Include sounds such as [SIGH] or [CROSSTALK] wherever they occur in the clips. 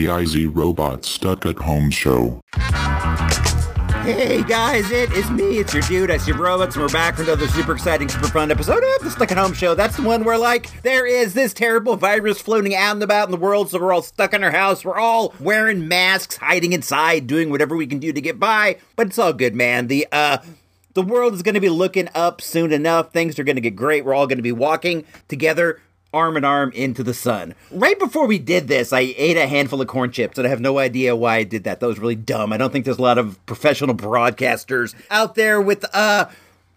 the IZ Robot Stuck at Home show. Hey guys, it is me, it's your dude, it's your robots, and we're back for another super exciting, super fun episode of the Stuck at Home Show. That's the one where, like, there is this terrible virus floating out and about in the world, so we're all stuck in our house, we're all wearing masks, hiding inside, doing whatever we can do to get by, but it's all good, man. The, uh, the world is going to be looking up soon enough. Things are going to get great. We're all going to be walking together arm in arm into the sun. Right before we did this, I ate a handful of corn chips, and I have no idea why I did that. That was really dumb. I don't think there's a lot of professional broadcasters out there with uh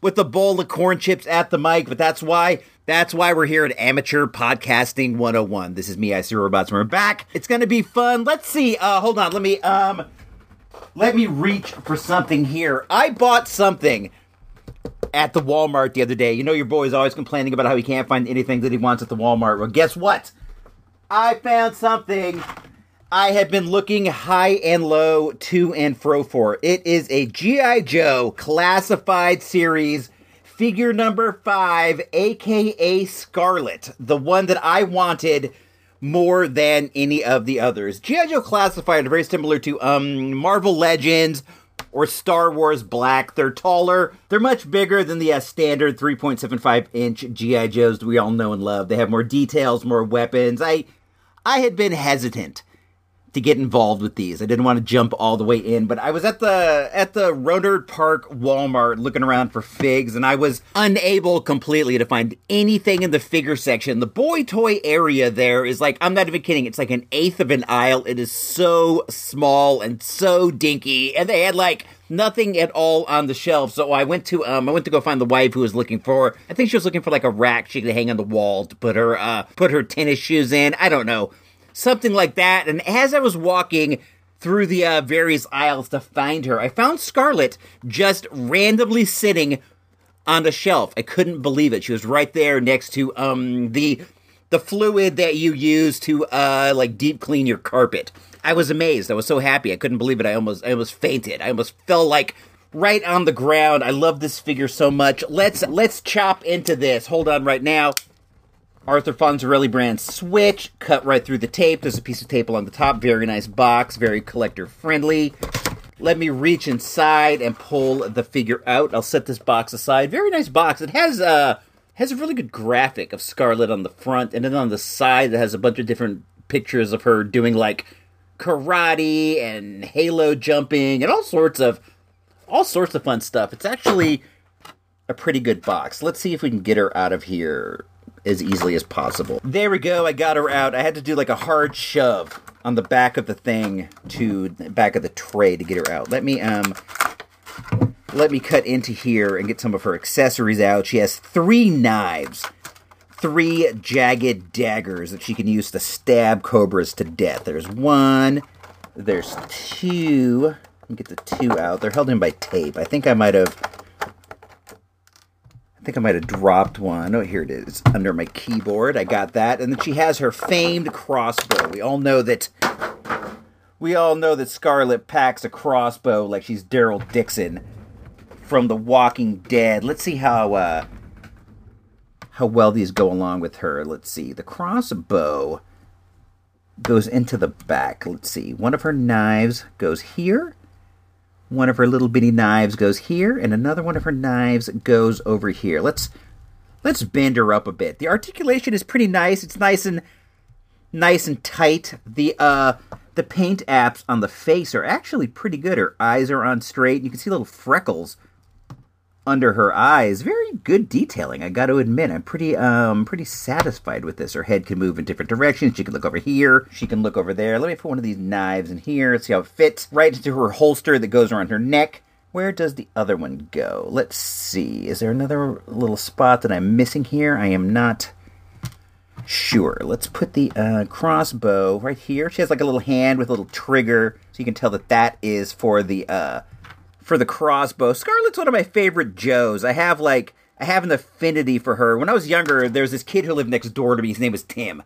with a bowl of corn chips at the mic, but that's why that's why we're here at Amateur Podcasting 101. This is me, I see robots, we're back. It's gonna be fun. Let's see. Uh hold on, let me um let me reach for something here. I bought something at the Walmart the other day. You know, your boy is always complaining about how he can't find anything that he wants at the Walmart. Well, guess what? I found something I have been looking high and low to and fro for. It is a G.I. Joe classified series, figure number five, aka Scarlett, the one that I wanted more than any of the others. G.I. Joe classified are very similar to um, Marvel Legends or Star Wars Black. They're taller. They're much bigger than the uh, standard 3.75 inch GI Joes we all know and love. They have more details, more weapons. I I had been hesitant to get involved with these. I didn't want to jump all the way in, but I was at the at the Rohnert Park Walmart looking around for figs and I was unable completely to find anything in the figure section. The boy toy area there is like I'm not even kidding, it's like an eighth of an aisle. It is so small and so dinky and they had like nothing at all on the shelf. So I went to um I went to go find the wife who was looking for I think she was looking for like a rack she could hang on the wall to put her uh put her tennis shoes in. I don't know something like that. And as I was walking through the uh, various aisles to find her, I found Scarlett just randomly sitting on a shelf. I couldn't believe it. She was right there next to um the the fluid that you use to uh like deep clean your carpet. I was amazed. I was so happy. I couldn't believe it. I almost I almost fainted. I almost fell like right on the ground. I love this figure so much. Let's let's chop into this. Hold on right now. Arthur Fonzarelli brand switch, cut right through the tape. There's a piece of tape along the top. Very nice box, very collector friendly. Let me reach inside and pull the figure out. I'll set this box aside. Very nice box. It has a uh, has a really good graphic of Scarlett on the front, and then on the side it has a bunch of different pictures of her doing like karate and halo jumping and all sorts of all sorts of fun stuff. It's actually a pretty good box. Let's see if we can get her out of here as easily as possible. There we go. I got her out. I had to do like a hard shove on the back of the thing to the back of the tray to get her out. Let me um let me cut into here and get some of her accessories out. She has three knives, three jagged daggers that she can use to stab cobras to death. There's one, there's two. Let me get the two out. They're held in by tape. I think I might have I think I might have dropped one. Oh, here it is under my keyboard. I got that. And then she has her famed crossbow. We all know that. We all know that Scarlett packs a crossbow like she's Daryl Dixon from The Walking Dead. Let's see how uh, how well these go along with her. Let's see. The crossbow goes into the back. Let's see. One of her knives goes here one of her little bitty knives goes here, and another one of her knives goes over here. Let's let's bend her up a bit. The articulation is pretty nice. It's nice and nice and tight. The uh the paint apps on the face are actually pretty good. Her eyes are on straight. You can see little freckles under her eyes. Very good detailing. I got to admit, I'm pretty um pretty satisfied with this. Her head can move in different directions. She can look over here. She can look over there. Let me put one of these knives in here. See how it fits right into her holster that goes around her neck. Where does the other one go? Let's see. Is there another little spot that I'm missing here? I am not sure. Let's put the uh, crossbow right here. She has like a little hand with a little trigger, so you can tell that that is for the uh, for the crossbow. Scarlett's one of my favorite Joes. I have like I have an affinity for her. When I was younger, there was this kid who lived next door to me. His name was Tim.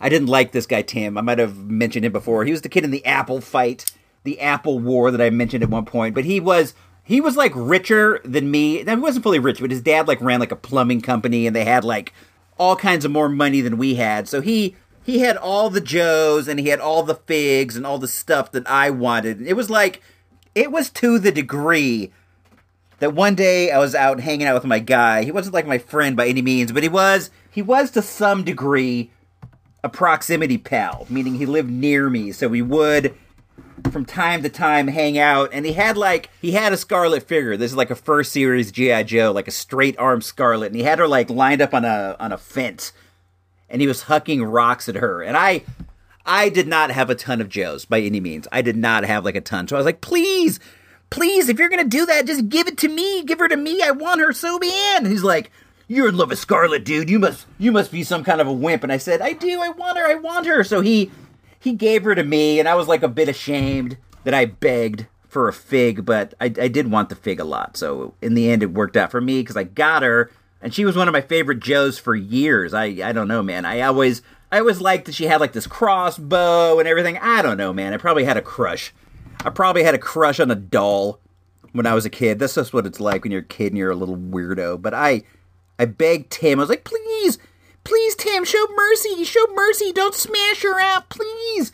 I didn't like this guy Tim. I might have mentioned him before. He was the kid in the Apple fight, the Apple War that I mentioned at one point. But he was he was like richer than me. Now, he wasn't fully rich, but his dad like ran like a plumbing company, and they had like all kinds of more money than we had. So he he had all the Joes and he had all the figs and all the stuff that I wanted. It was like, it was to the degree that one day I was out hanging out with my guy. He wasn't like my friend by any means, but he was, he was to some degree a proximity pal, meaning he lived near me. So we would, from time to time, hang out. And he had like, he had a Scarlett figure. This is like a first series G.I. Joe, like a straight arm Scarlett. And he had her like lined up on a, on a fence and he was hucking rocks at her. And I I did not have a ton of Joes by any means. I did not have like a ton. So I was like, please, please, if you're gonna do that, just give it to me. Give her to me. I want her so bad. And he's like, You're in love with Scarlett, dude. You must you must be some kind of a wimp. And I said, I do, I want her, I want her. So he he gave her to me, and I was like a bit ashamed that I begged for a fig, but I, I did want the fig a lot. So in the end, it worked out for me because I got her and she was one of my favorite Joes for years. I I don't know, man. I always I always liked that she had like this crossbow and everything. I don't know, man. I probably had a crush. I probably had a crush on a doll when I was a kid. That's just what it's like when you're a kid and you're a little weirdo. But I I begged Tim. I was like, please, please, Tim, show mercy, show mercy. Don't smash her out, please.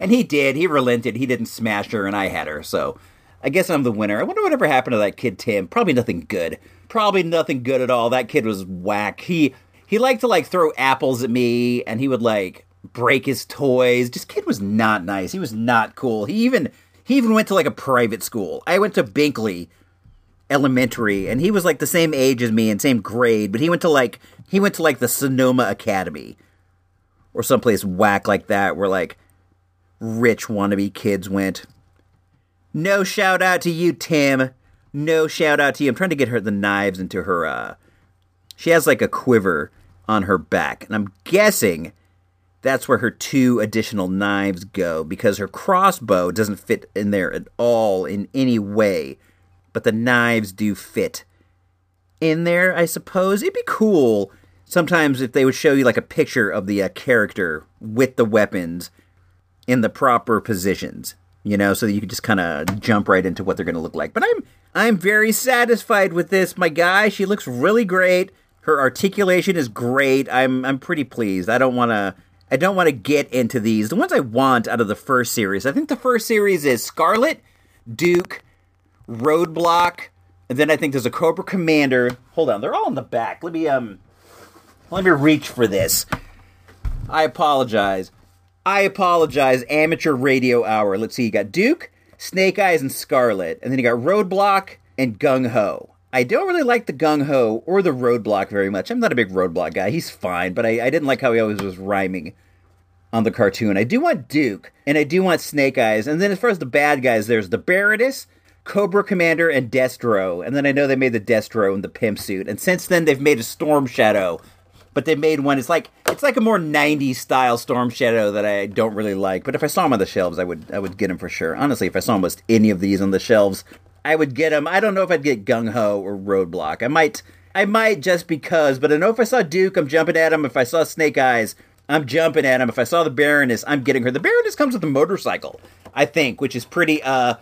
And he did. He relented. He didn't smash her, and I had her. So I guess I'm the winner. I wonder whatever happened to that kid Tim. Probably nothing good probably nothing good at all. That kid was whack. He he liked to like throw apples at me and he would like break his toys. Just kid was not nice. He was not cool. He even he even went to like a private school. I went to Binkley Elementary and he was like the same age as me and same grade, but he went to like he went to like the Sonoma Academy or someplace whack like that where like rich wannabe kids went. No shout out to you, Tim no shout out to you. I'm trying to get her the knives into her. uh She has like a quiver on her back, and I'm guessing that's where her two additional knives go because her crossbow doesn't fit in there at all in any way, but the knives do fit in there. I suppose it'd be cool sometimes if they would show you like a picture of the uh, character with the weapons in the proper positions you know, so that you can just kind of jump right into what they're going to look like. But I'm I'm very satisfied with this, my guy. She looks really great. Her articulation is great. I'm I'm pretty pleased. I don't want to I don't want to get into these. The ones I want out of the first series. I think the first series is Scarlett, Duke, Roadblock, and then I think there's a Cobra Commander. Hold on, they're all in the back. Let me um let me reach for this. I apologize. I apologize, amateur radio hour. Let's see, you got Duke, Snake Eyes, and Scarlett, and then you got Roadblock and Gung Ho. I don't really like the Gung Ho or the Roadblock very much. I'm not a big Roadblock guy. He's fine, but I, I didn't like how he always was rhyming on the cartoon. I do want Duke, and I do want Snake Eyes. And then as far as the bad guys, there's the Baroness, Cobra Commander, and Destro. And then I know they made the Destro in the pimp suit. And since then, they've made a Storm Shadow but they made one. It's like it's like a more '90s style Storm Shadow that I don't really like. But if I saw them on the shelves, I would I would get him for sure. Honestly, if I saw almost any of these on the shelves, I would get them. I don't know if I'd get Gung Ho or Roadblock. I might I might just because. But I know if I saw Duke, I'm jumping at him. If I saw Snake Eyes, I'm jumping at him. If I saw the Baroness, I'm getting her. The Baroness comes with a motorcycle, I think, which is pretty uh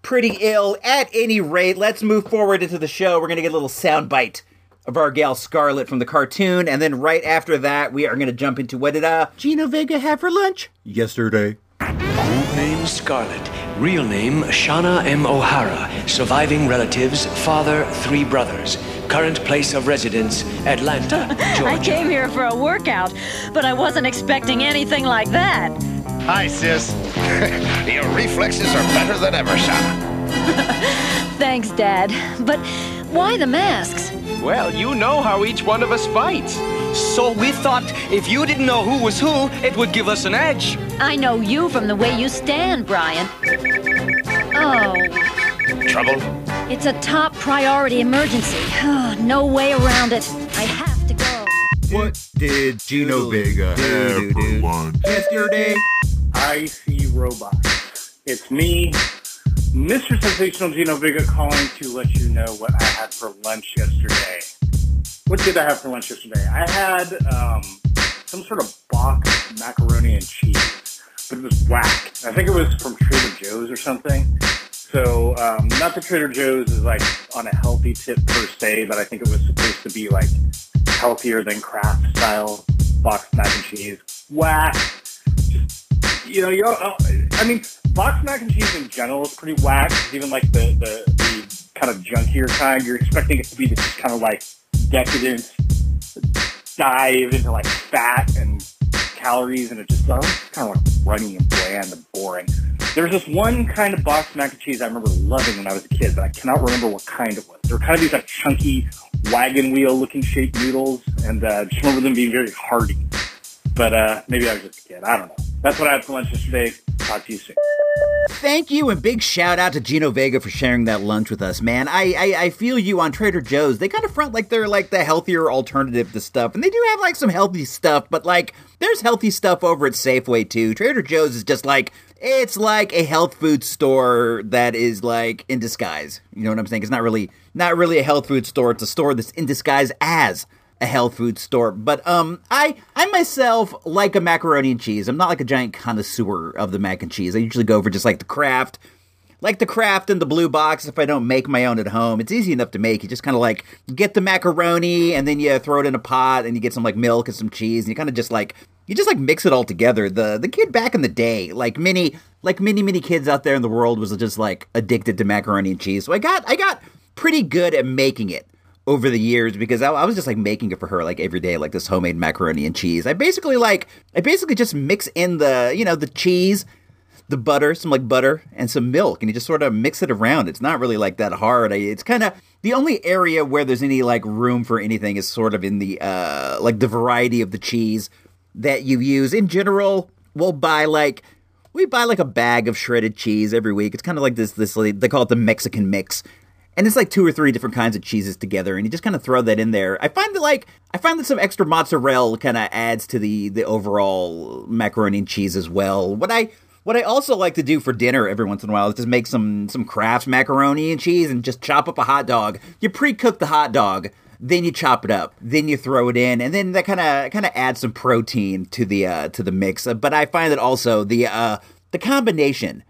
pretty ill. At any rate, let's move forward into the show. We're gonna get a little soundbite of our gal Scarlett from the cartoon, and then right after that, we are going to jump into what did uh, Gino Vega have for lunch yesterday? Name Scarlett. Real name Shana M. O'Hara. Surviving relatives father, three brothers. Current place of residence Atlanta, [LAUGHS] Georgia. I came here for a workout, but I wasn't expecting anything like that. Hi, sis. [LAUGHS] Your reflexes are better than ever, Shana. [LAUGHS] Thanks, Dad. But why the masks? Well, you know how each one of us fights. So we thought if you didn't know who was who, it would give us an edge. I know you from the way you stand, Brian. Oh. Trouble? It's a top priority emergency. no way around it. I have to go. What did Gino Vega have for lunch yesterday? I see robots. It's me, Mr. Sensational Gino Vega calling to let you know what I had for lunch yesterday. What did I have for lunch yesterday? I had um, some sort of Bach macaroni and cheese, but it was whack. I think it was from Trader Joe's or something. So, um, not that Trader Joe's is like on a healthy tip per se, but I think it was supposed to be like healthier than Kraft style boxed mac and cheese. Whack. Just, you know, you're, uh, I mean, boxed mac and cheese in general is pretty whack. Even like the, the, the kind of junkier kind, you're expecting it to be this just kind of like decadent dive into like fat and calories, and it just uh, kind of like runny and bland and boring. There's this one kind of boxed mac and cheese I remember loving when I was a kid, but I cannot remember what kind it was. They were kind of these like chunky wagon wheel looking shaped noodles, and uh, just remember them being very hearty. But uh, maybe I was just a kid. I don't know. That's what I had for lunch yesterday. Talk to you soon. Thank you and big shout out to Gino Vega for sharing that lunch with us, man. I, I, I feel you on Trader Joe's. They kind of front like they're like the healthier alternative to stuff, and they do have like some healthy stuff, but like there's healthy stuff over at Safeway too. Trader Joe's is just like it's like a health food store that is like in disguise. You know what I'm saying? It's not really not really a health food store. It's a store that's in disguise as a health food store. But um, I I myself like a macaroni and cheese. I'm not like a giant connoisseur of the mac and cheese. I usually go for just like the Kraft, like the Kraft and the blue box. If I don't make my own at home, it's easy enough to make. You just kind of like get the macaroni and then you throw it in a pot and you get some like milk and some cheese and you kind of just like you just like mix it all together. The the kid back in the day, like many like many many kids out there in the world, was just like addicted to macaroni and cheese. So I got I got pretty good at making it over the years because I, I, was just like making it for her like every day, like this homemade macaroni and cheese. I basically like I basically just mix in the you know the cheese, the butter, some like butter and some milk, and you just sort of mix it around. It's not really like that hard. I, it's kind of the only area where there's any like room for anything is sort of in the uh like the variety of the cheese that you use. In general, we'll buy like we buy like a bag of shredded cheese every week. It's kind of like this this they call it the Mexican mix and it's like two or three different kinds of cheeses together, and you just kind of throw that in there. I find that like I find that some extra mozzarella kind of adds to the the overall macaroni and cheese as well. What I what I also like to do for dinner every once in a while is just make some some Kraft macaroni and cheese and just chop up a hot dog. You pre-cook the hot dog, then you chop it up, then you throw it in, and then that kind of kind of adds some protein to the uh, to the mix. But I find that also the uh, the combination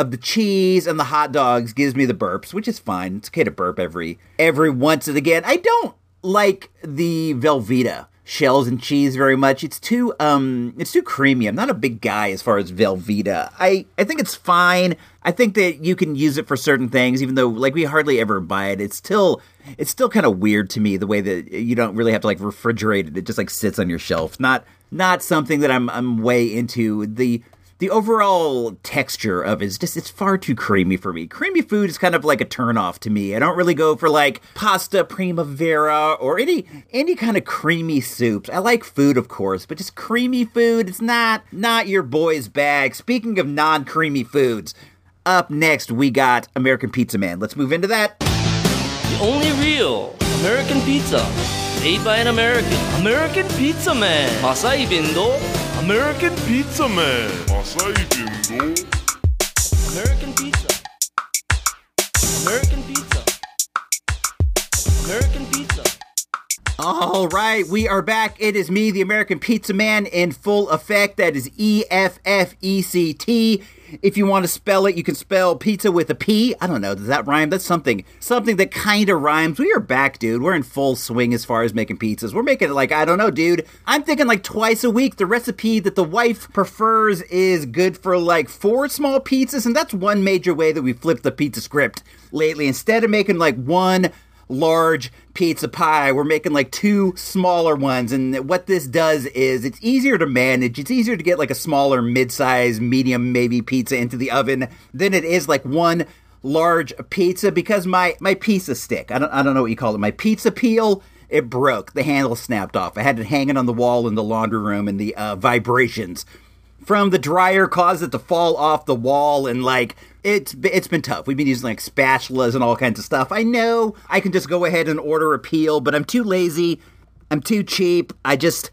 of the cheese and the hot dogs gives me the burps, which is fine. It's okay to burp every every once and again. I don't like the Velveeta shells and cheese very much. It's too um it's too creamy. I'm not a big guy as far as Velveeta. I I think it's fine. I think that you can use it for certain things even though like we hardly ever buy it. It's still it's still kind of weird to me the way that you don't really have to like refrigerate it. It just like sits on your shelf. Not not something that I'm I'm way into. The the overall texture of it is just it's far too creamy for me. Creamy food is kind of like a turnoff to me. I don't really go for like pasta primavera or any any kind of creamy soups. I like food, of course, but just creamy food, it's not not your boy's bag. Speaking of non-creamy foods, up next we got American Pizza Man. Let's move into that. The only real American pizza made by an American. American Pizza Man. Masai Bindo. American Pizza Man. Masai Bindo. American Pizza. American Pizza. American Pizza. All right, we are back. It is me, the American Pizza Man, in full effect. That is E F F E C T. If you want to spell it, you can spell pizza with a P. I don't know. Does that rhyme? That's something something that kind of rhymes. We are back, dude. We're in full swing as far as making pizzas. We're making it like I don't know, dude. I'm thinking like twice a week. The recipe that the wife prefers is good for like four small pizzas, and that's one major way that we flipped the pizza script lately. Instead of making like one large pizza pie. We're making like two smaller ones. And what this does is it's easier to manage. It's easier to get like a smaller, mid size, medium, maybe pizza into the oven than it is like one large pizza because my, my pizza stick, I don't, I don't know what you call it, my pizza peel, it broke. The handle snapped off. I had it hanging on the wall in the laundry room and the uh, vibrations from the dryer caused it to fall off the wall and like it's it's been tough. We've been using like spatulas and all kinds of stuff. I know I can just go ahead and order a peel, but I'm too lazy. I'm too cheap. I just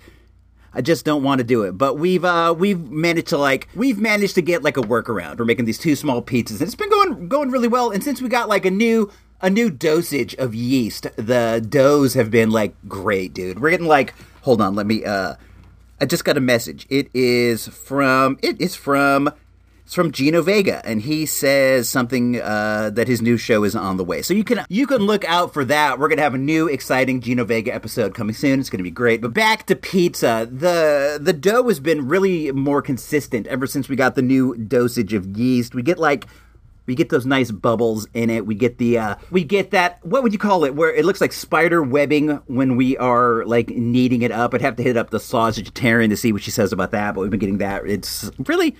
I just don't want to do it. But we've uh we've managed to like we've managed to get like a workaround. We're making these two small pizzas and it's been going going really well. And since we got like a new a new dosage of yeast, the doughs have been like great, dude. We're getting like hold on, let me uh I just got a message. It is from it is from It's from Gino Vega, and he says something uh, that his new show is on the way. So you can you can look out for that. We're gonna have a new exciting Gino Vega episode coming soon. It's gonna be great. But back to pizza. The the dough has been really more consistent ever since we got the new dosage of yeast. We get like we get those nice bubbles in it. We get the uh, we get that what would you call it? Where it looks like spider webbing when we are like kneading it up. I'd have to hit up the sausageitarian to see what she says about that. But we've been getting that. It's really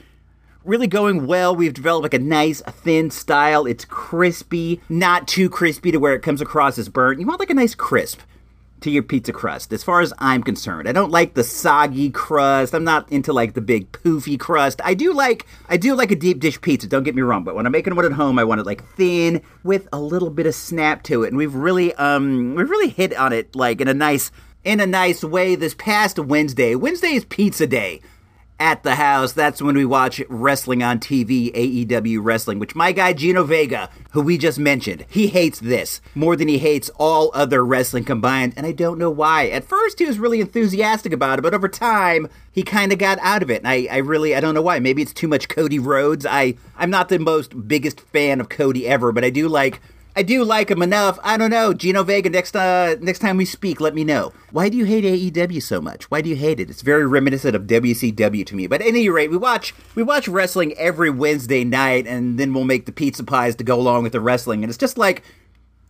really going well. We've developed like a nice thin style. It's crispy, not too crispy to where it comes across as burnt. You want like a nice crisp to your pizza crust as far as I'm concerned. I don't like the soggy crust. I'm not into like the big poofy crust. I do like I do like a deep dish pizza, don't get me wrong, but when I'm making one at home, I want it like thin with a little bit of snap to it. And we've really um we've really hit on it like in a nice in a nice way this past Wednesday. Wednesday is pizza day at the house. That's when we watch wrestling on TV, AEW wrestling, which my guy Gino Vega, who we just mentioned, he hates this more than he hates all other wrestling combined, and I don't know why. At first, he was really enthusiastic about it, but over time, he kind of got out of it. And I, I really, I don't know why. Maybe it's too much Cody Rhodes. I, I'm not the most biggest fan of Cody ever, but I do like I do like him enough. I don't know, Gino Vega. Next uh, next time we speak, let me know. Why do you hate AEW so much? Why do you hate it? It's very reminiscent of WCW to me. But at any rate, we watch we watch wrestling every Wednesday night, and then we'll make the pizza pies to go along with the wrestling, and it's just like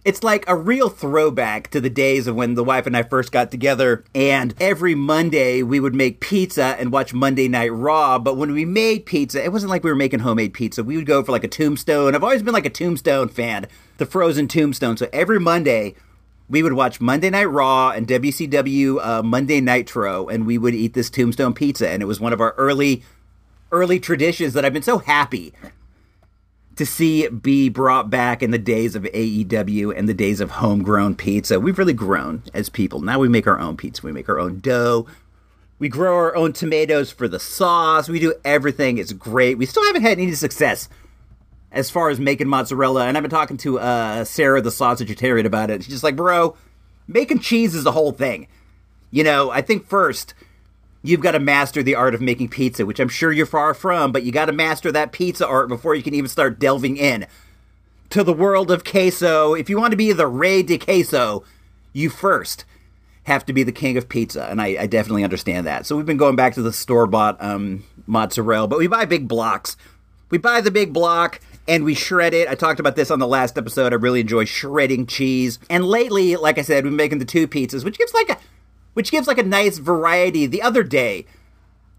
it's like a real throwback to the days of when the wife and I first got together. And every Monday we would make pizza and watch Monday Night Raw. But when we made pizza, it wasn't like we were making homemade pizza. We would go for like a tombstone. I've always been like a tombstone fan, the frozen tombstone. So every Monday we would watch Monday Night Raw and WCW uh, Monday Nitro, and we would eat this tombstone pizza. And it was one of our early, early traditions that I've been so happy to see be brought back in the days of AEW and the days of homegrown pizza. We've really grown as people. Now we make our own pizza. We make our own dough. We grow our own tomatoes for the sauce. We do everything. It's great. We still haven't had any success as far as making mozzarella. And I've been talking to uh, Sarah, the sausageitarian, about it. She's just like, bro, making cheese is the whole thing. You know, I think first you've got to master the art of making pizza, which I'm sure you're far from, but you got to master that pizza art before you can even start delving in to the world of queso. If you want to be the rey de queso, you first have to be the king of pizza, and I, I definitely understand that. So we've been going back to the store bought um, mozzarella, but we buy big blocks. We buy the big block and we shred it. I talked about this on the last episode. I really enjoy shredding cheese. And lately, like I said, we've been making the two pizzas, which gives like a which gives like a nice variety. The other day,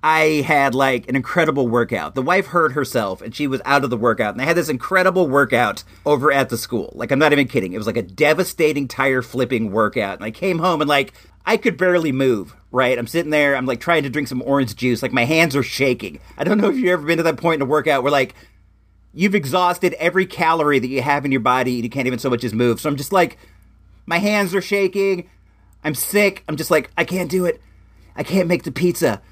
I had like an incredible workout. The wife hurt herself and she was out of the workout. And I had this incredible workout over at the school. Like, I'm not even kidding. It was like a devastating tire flipping workout. And I came home and like, I could barely move, right? I'm sitting there, I'm like trying to drink some orange juice. Like, my hands are shaking. I don't know if you've ever been to that point in a workout where like, you've exhausted every calorie that you have in your body and you can't even so much as move. So I'm just like, my hands are shaking. I'm sick. I'm just like, I can't do it. I can't make the pizza.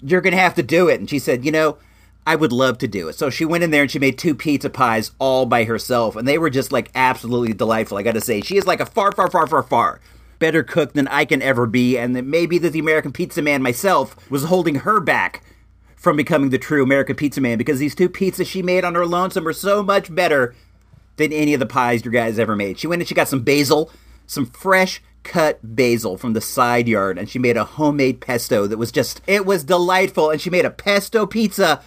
You're going to have to do it. And she said, You know, I would love to do it. So she went in there and she made two pizza pies all by herself. And they were just like absolutely delightful. I got to say, she is like a far, far, far, far, far better cook than I can ever be. And that maybe that the American Pizza Man myself was holding her back from becoming the true American Pizza Man because these two pizzas she made on her lonesome were so much better than any of the pies your guys ever made. She went and she got some basil, some fresh cut basil from the side yard and she made a homemade pesto that was just it was delightful. And she made a pesto pizza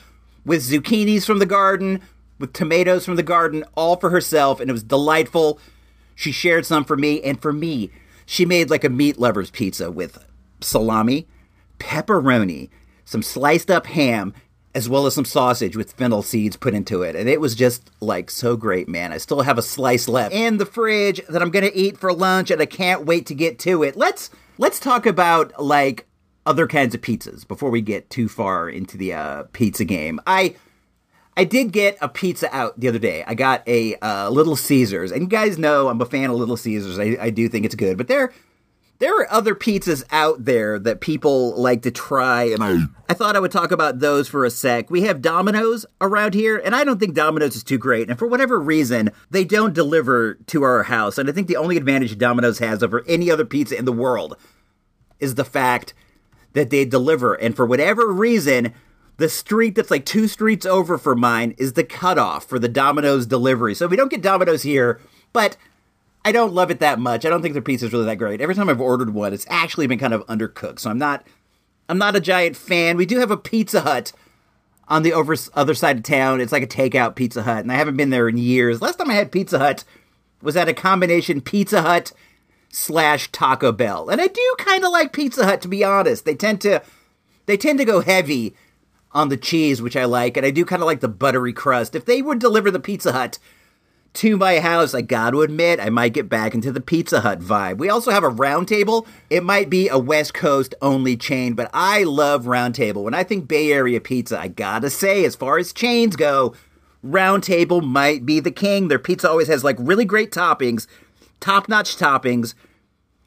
with zucchinis from the garden with tomatoes from the garden all for herself and it was delightful. She shared some for me and for me she made like a meat lovers pizza with salami pepperoni some sliced up ham as well as some sausage with fennel seeds put into it. And it was just like so great, man. I still have a slice left in the fridge that I'm going to eat for lunch and I can't wait to get to it. Let's let's talk about like other kinds of pizzas before we get too far into the uh, pizza game. I I did get a pizza out the other day. I got a uh, Little Caesars, and you guys know I'm a fan of Little Caesars. I, I do think it's good, but they're there are other pizzas out there that people like to try, and I thought I would talk about those for a sec. We have Domino's around here, and I don't think Domino's is too great. And for whatever reason, they don't deliver to our house. And I think the only advantage Domino's has over any other pizza in the world is the fact that they deliver. And for whatever reason, The street that's like two streets over for mine is the cutoff for the Domino's delivery. So we don't get Domino's here, but I don't love it that much. I don't think their pizza's really that great. Every time I've ordered one, it's actually been kind of undercooked. So I'm not I'm not a giant fan. We do have a Pizza Hut on the over, other side of town. It's like a takeout Pizza Hut, and I haven't been there in years. Last time I had Pizza Hut was at a combination Pizza Hut slash Taco Bell, and I do kind of like Pizza Hut to be honest. They tend to they tend to go heavy on the cheese, which I like, and I do kind of like the buttery crust. If they would deliver the Pizza Hut to my house, I got to admit, I might get back into the Pizza Hut vibe. We also have a Round Table. It might be a West Coast only chain, but I love Round Table. When I think Bay Area pizza, I gotta say, as far as chains go, Round Table might be the king. Their pizza always has like really great toppings, top notch toppings.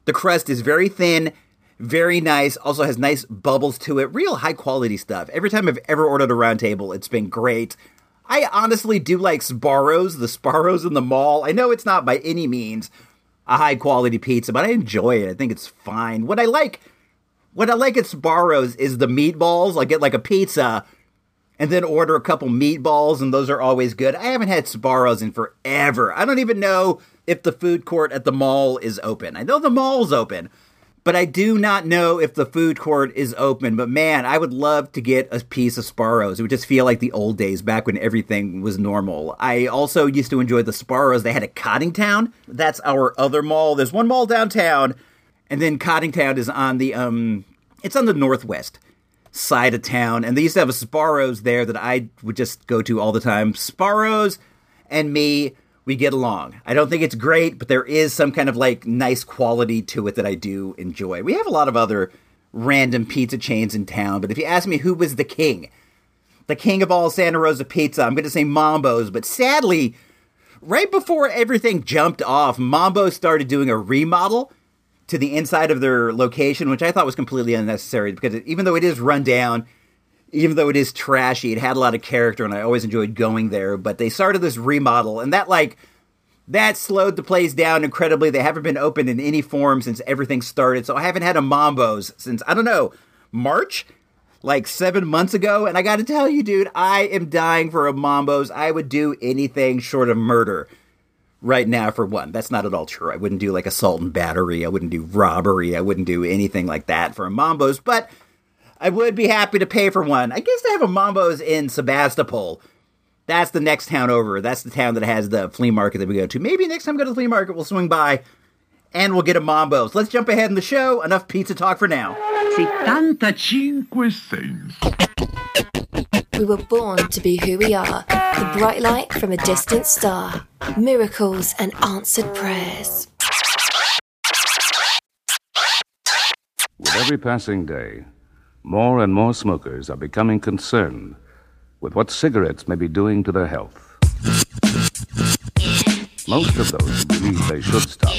The crust is very thin, very nice, also has nice bubbles to it, real high quality stuff. Every time I've ever ordered a Round Table, it's been great. I honestly do like Sbarro's, the Sbarro's in the mall. I know it's not by any means a high quality pizza, but I enjoy it. I think it's fine. What I like, what I like at Sbarro's is the meatballs. I get like a pizza and then order a couple meatballs, and those are always good. I haven't had Sbarro's in forever. I don't even know if the food court at the mall is open. I know the mall's open, but I do not know if the food court is open. But man, I would love to get a piece of Sbarro's. It would just feel like the old days back when everything was normal. I also used to enjoy the Sbarro's they had at Coddingtown. That's our other mall. There's one mall downtown, and then Coddingtown is on the um, it's on the northwest side of town, and they used to have a Sbarro's there that I would just go to all the time. Sbarro's and me we get along. I don't think it's great, but there is some kind of like nice quality to it that I do enjoy. We have a lot of other random pizza chains in town, but if you ask me who was the king, the king of all Santa Rosa pizza, I'm going to say Mombo's, but sadly, right before everything jumped off, Mombo started doing a remodel to the inside of their location, which I thought was completely unnecessary because even though it is run down, even though it is trashy, it had a lot of character, and I always enjoyed going there. But they started this remodel, and that like that slowed the place down incredibly. They haven't been open in any form since everything started, so I haven't had a Mombo's since I don't know March, like seven months ago. And I got to tell you, dude, I am dying for a Mombo's. I would do anything short of murder right now for one. That's not at all true. I wouldn't do like assault and battery. I wouldn't do robbery. I wouldn't do anything like that for a Mombo's, but I would be happy to pay for one. I guess they have a Mombo's in Sebastopol. That's the next town over. That's the town that has the flea market that we go to. Maybe next time we go to the flea market, we'll swing by and we'll get a Mombo's. Let's jump ahead in the show. Enough pizza talk for now. 75 cents. We were born to be who we are, the bright light from a distant star, miracles and answered prayers. With every passing day, more and more smokers are becoming concerned with what cigarettes may be doing to their health. Most of those who believe they should stop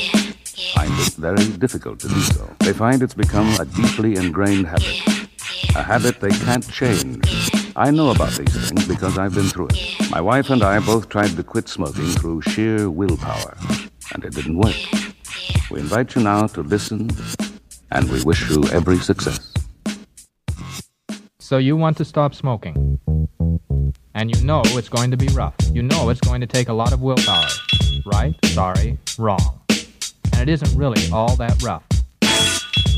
find it very difficult to do so. They find it's become a deeply ingrained habit, a habit they can't change. I know about these things because I've been through it. My wife and I both tried to quit smoking through sheer willpower, and it didn't work. We invite you now to listen, and we wish you every success. So you want to stop smoking. And you know it's going to be rough. You know it's going to take a lot of willpower. Right? Sorry. Wrong. And it isn't really all that rough.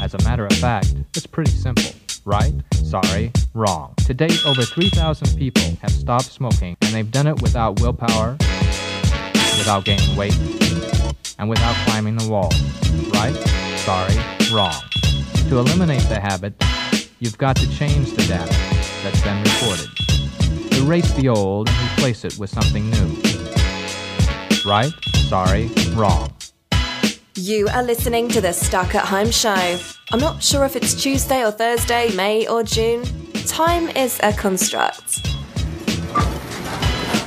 As a matter of fact, it's pretty simple. Right? Sorry. Wrong. To date, over 3,000 people have stopped smoking, and they've done it without willpower, without gaining weight, and without climbing the wall. Right? Sorry. Wrong. To eliminate the habit, you've got to change the data that's been recorded. Erase the old and replace it with something new. Right? Sorry, wrong. You are listening to the Stuck at Home Show. I'm not sure if it's Tuesday or Thursday, May or June. Time is a construct.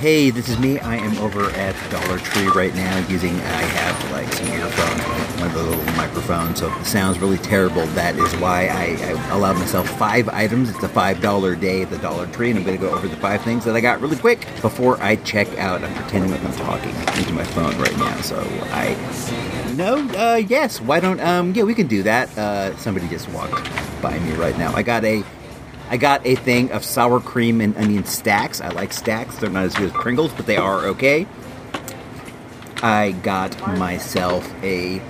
Hey, this is me. I am over at Dollar Tree right now using, I have like some earphones, the little microphone, so if it sounds really terrible, that is why I, I allowed myself five items. It's a $5 day at the Dollar Tree, and I'm going to go over the five things that I got really quick before I check out. I'm pretending like I'm talking into my phone right now, so I. No, uh, yes, why don't, um, yeah, we can do that. Uh, somebody just walked by me right now. I got a. I got a thing of sour cream and onion Stax. I like Stax. They're not as good as Pringles, but they are okay. I got myself a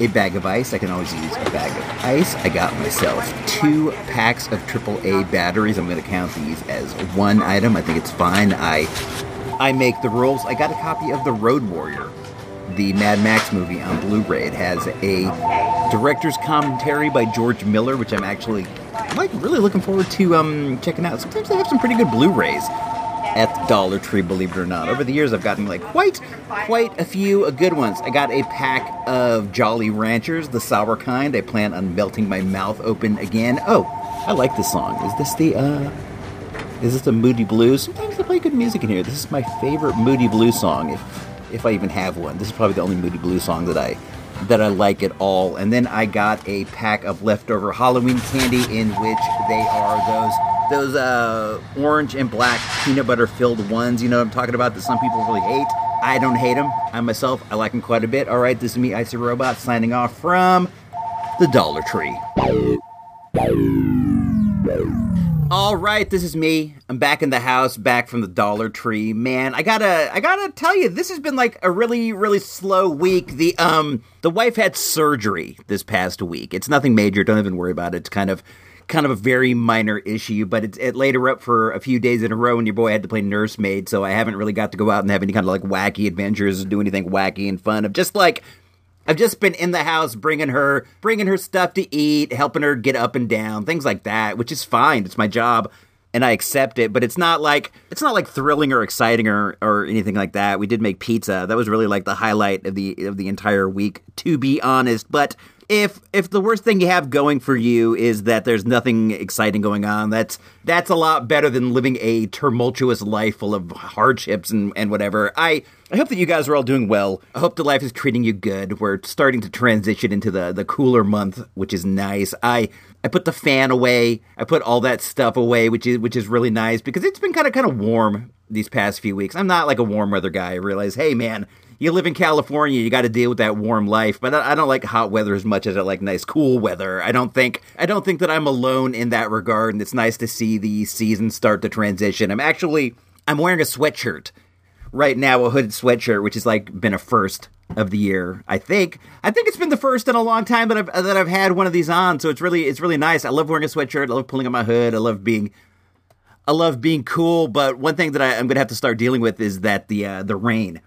a bag of ice. I can always use a bag of ice. I got myself two packs of AAA batteries. I'm going to count these as one item. I think it's fine. I I make the rules. I got a copy of The Road Warrior, the Mad Max movie on Blu-ray. It has a director's commentary by George Miller, which I'm actually like really looking forward to um, checking out. Sometimes they have some pretty good Blu-rays at the Dollar Tree, believe it or not. Over the years, I've gotten like quite, quite a few good ones. I got a pack of Jolly Ranchers, the sour kind. I plan on melting my mouth open again. Oh, I like this song. Is this the uh? Is this the Moody Blues? Sometimes they play good music in here. This is my favorite Moody Blues song, if if I even have one. This is probably the only Moody Blues song that I that I like at all. And then I got a pack of leftover Halloween candy, in which they are those those uh, orange and black peanut butter filled ones. You know what I'm talking about that some people really hate. I don't hate them. I myself, I like them quite a bit. All right, this is me, Icy Robot, signing off from the Dollar Tree. All right, this is me. I'm back in the house, back from the Dollar Tree. Man, I gotta, I gotta tell you, this has been like a really, really slow week. The um, the wife had surgery this past week. It's nothing major. Don't even worry about it. It's kind of, kind of a very minor issue, but it, it laid her up for a few days in a row, and your boy had to play nursemaid. So I haven't really got to go out and have any kind of like wacky adventures, or do anything wacky and fun. I've just like I've just been in the house bringing her bringing her stuff to eat, helping her get up and down, things like that, which is fine. It's my job and I accept it, but it's not like it's not like thrilling or exciting or or anything like that. We did make pizza. That was really like the highlight of the of the entire week to be honest, but if if the worst thing you have going for you is that there's nothing exciting going on, that's that's a lot better than living a tumultuous life full of hardships and, and whatever. I I hope that you guys are all doing well. I hope the life is treating you good. We're starting to transition into the the cooler month, which is nice. I I put the fan away. I put all that stuff away, which is which is really nice because it's been kind of kind of warm these past few weeks. I'm not like a warm weather guy. I realize, hey man, you live in California, you got to deal with that warm life. But I don't like hot weather as much as I like nice cool weather. I don't think I don't think that I'm alone in that regard, and it's nice to see the season start to transition. I'm actually I'm wearing a sweatshirt right now, a hooded sweatshirt, which has like been a first of the year. I think I think it's been the first in a long time that I've that I've had one of these on. So it's really it's really nice. I love wearing a sweatshirt. I love pulling up my hood. I love being I love being cool. But one thing that I, am gonna have to start dealing with is that the uh, the rain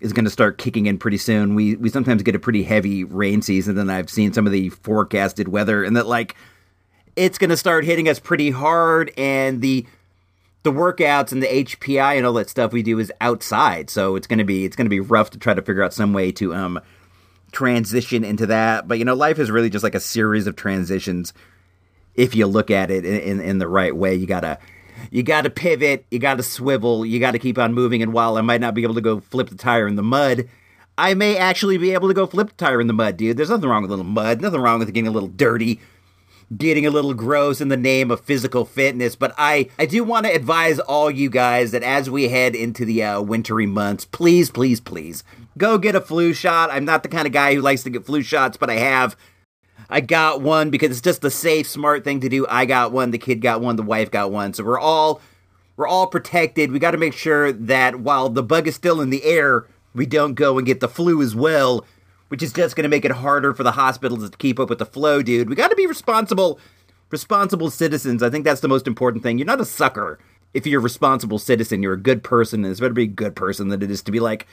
is going to start kicking in pretty soon. We we sometimes get a pretty heavy rain season. and I've seen some of the forecasted weather, and that like it's going to start hitting us pretty hard. And the the workouts and the HPI and all that stuff we do is outside, so it's going to be it's going to be rough to try to figure out some way to um transition into that. But you know, life is really just like a series of transitions. If you look at it in, in, in the right way, you gotta you got to pivot, you got to swivel, you got to keep on moving. And while I might not be able to go flip the tire in the mud, I may actually be able to go flip the tire in the mud, dude. There's nothing wrong with a little mud, nothing wrong with getting a little dirty, getting a little gross in the name of physical fitness. But I, I do want to advise all you guys that as we head into the uh, wintry months, please, please, please go get a flu shot. I'm not the kind of guy who likes to get flu shots, but I have. I got one because it's just the safe, smart thing to do. I got one, the kid got one, the wife got one. So we're all we're all protected. We got to make sure that while the bug is still in the air, we don't go and get the flu as well, which is just going to make it harder for the hospitals to keep up with the flow, dude. We got to be responsible responsible citizens. I think that's the most important thing. You're not a sucker if you're a responsible citizen. You're a good person, and it's better to be a good person than it is to be like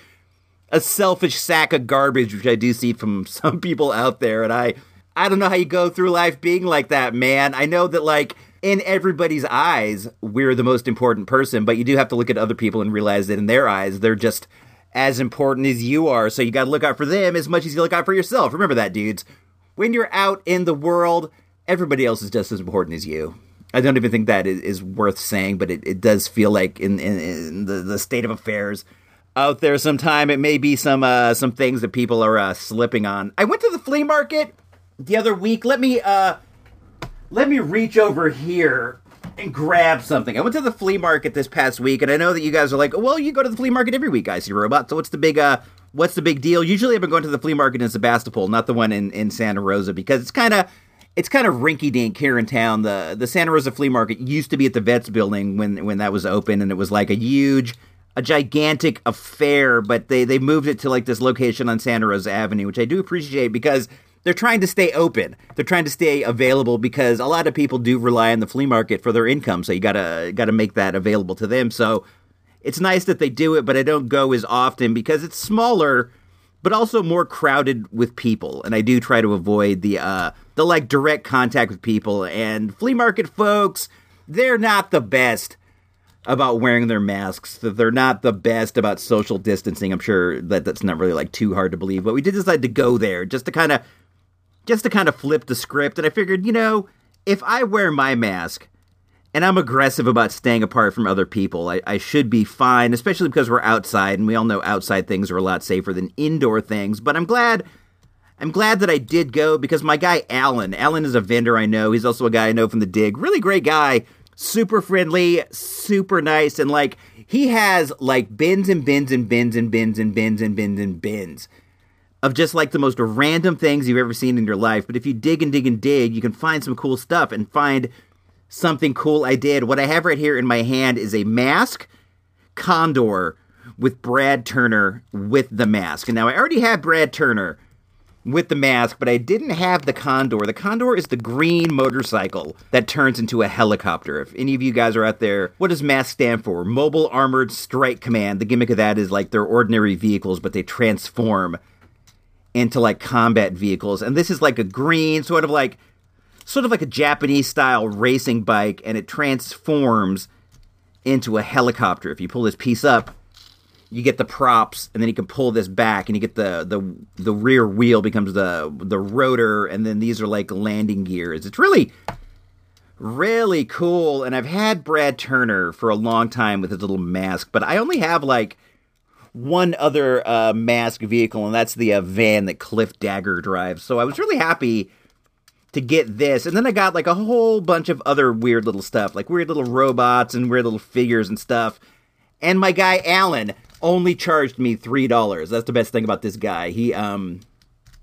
a selfish sack of garbage, which I do see from [LAUGHS] some people out there. And I I don't know how you go through life being like that, man. I know that, like, in everybody's eyes, we're the most important person, but you do have to look at other people and realize that in their eyes, they're just as important as you are. So you got to look out for them as much as you look out for yourself. Remember that, dudes. When you're out in the world, everybody else is just as important as you. I don't even think that is, worth saying, but it, it does feel like in, in, in the, the state of affairs out there sometime, it may be some uh, some things that people are uh, slipping on. I went to the flea market the other week. Let me uh let me reach over here and grab something. I went to the flea market this past week, and I know that you guys are like, "Well, you go to the flea market every week, I see robot." So what's the big uh what's the big deal? Usually, I've been going to the flea market in Sebastopol, not the one in in Santa Rosa, because it's kind of it's kind of rinky dink here in town. The the Santa Rosa Flea Market used to be at the Vets building when when that was open, and it was like a huge, a gigantic affair. But they they moved it to like this location on Santa Rosa Avenue, which I do appreciate because they're trying to stay open. They're trying to stay available because a lot of people do rely on the flea market for their income. So you gotta gotta make that available to them. So it's nice that they do it, but I don't go as often because it's smaller but also more crowded with people. And I do try to avoid the uh, the like direct contact with people. And flea market folks, they're not the best about wearing their masks. They're not the best about social distancing. I'm sure that that's not really like too hard to believe, but we did decide to go there just to kind of just to kind of flip the script. And I figured, you know, if I wear my mask and I'm aggressive about staying apart from other people. I, I, should be fine, especially because we're outside, and we all know outside things are a lot safer than indoor things. But I'm glad, I'm glad that I did go because my guy Alan, Alan is a vendor I know. He's also a guy I know from the dig. Really great guy, super friendly, super nice, and like he has like bins and bins and bins and bins and bins and bins and bins. Of just like the most random things you've ever seen in your life. But if you dig and dig and dig, you can find some cool stuff and find something cool I did. What I have right here in my hand is a mask condor with Brad Turner with the mask. And now I already have Brad Turner with the mask, but I didn't have the condor. The condor is the green motorcycle that turns into a helicopter. If any of you guys are out there, what does MASK stand for? Mobile Armored Strike Command. The gimmick of that is like they're ordinary vehicles, but they transform into like combat vehicles. And this is like a green, sort of like sort of like a Japanese style racing bike, and it transforms into a helicopter. If you pull this piece up, you get the props, and then you can pull this back, and you get the the the rear wheel becomes the the rotor, and then these are like landing gears. It's really really cool. And I've had Brad Turner for a long time with his little mask, but I only have like one other uh, mask vehicle, and that's the uh, van that Cliff Dagger drives. So I was really happy to get this. And then I got like a whole bunch of other weird little stuff, like weird little robots and weird little figures and stuff. And my guy Alan only charged me three dollars. That's the best thing about this guy. He um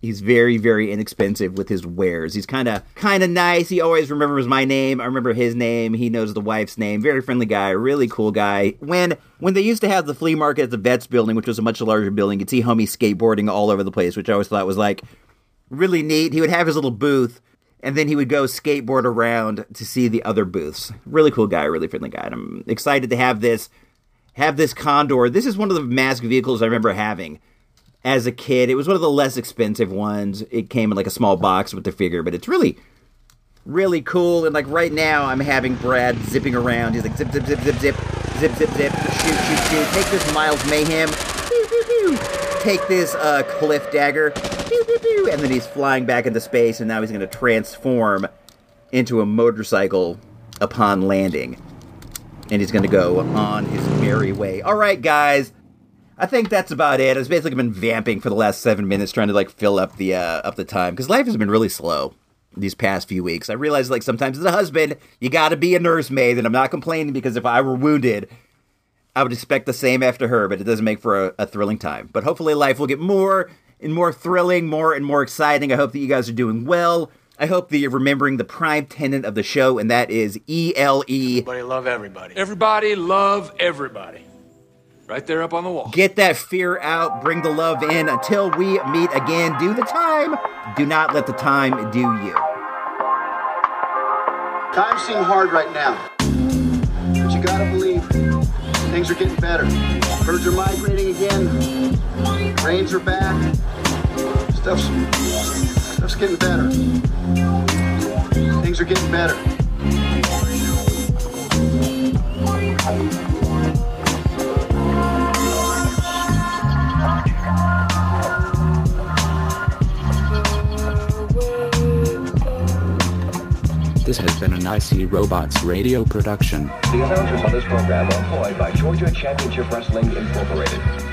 he's very very inexpensive with his wares. He's kind of kind of nice. He always remembers my name. I remember his name. He knows the wife's name. Very friendly guy. Really cool guy. When when they used to have the flea market at the Vets building, which was a much larger building, you'd see homie skateboarding all over the place, which I always thought was like really neat. He would have his little booth and then he would go skateboard around to see the other booths. Really cool guy, really friendly guy. And I'm excited to have this have this Condor. This is one of the mask vehicles I remember having as a kid. It was one of the less expensive ones. It came in like a small box with the figure, but it's really really cool. And like right now, I'm having Brad zipping around. He's like zip zip zip zip zip zip zip zip shoot shoot shoot. Take this Miles Mayhem. Take this uh, Cliff Dagger and then he's flying back into space, and now he's going to transform into a motorcycle upon landing. And he's going to go on his merry way. All right, guys. I think that's about it. I've basically been vamping for the last seven minutes, trying to like fill up the uh, up the time because life has been really slow these past few weeks. I realize like sometimes as a husband, you got to be a nursemaid, and I'm not complaining because if I were wounded, I would expect the same after her. But it doesn't make for a, a thrilling time. But hopefully, life will get more and more thrilling, more and more exciting. I hope that you guys are doing well. I hope that you're remembering the prime tenant of the show, and that is E L E. Everybody love everybody. Everybody love everybody. Right there up on the wall. Get that fear out, bring the love in. Until we meet again, do the time. Do not let the time do you. Times seem hard right now, but you gotta believe things are getting better. Birds are migrating again. Rains are back. Stuff's, stuff's getting better. Things are getting better. This has been an IC Robots radio production. The announcers on this program are employed by Georgia Championship Wrestling Incorporated.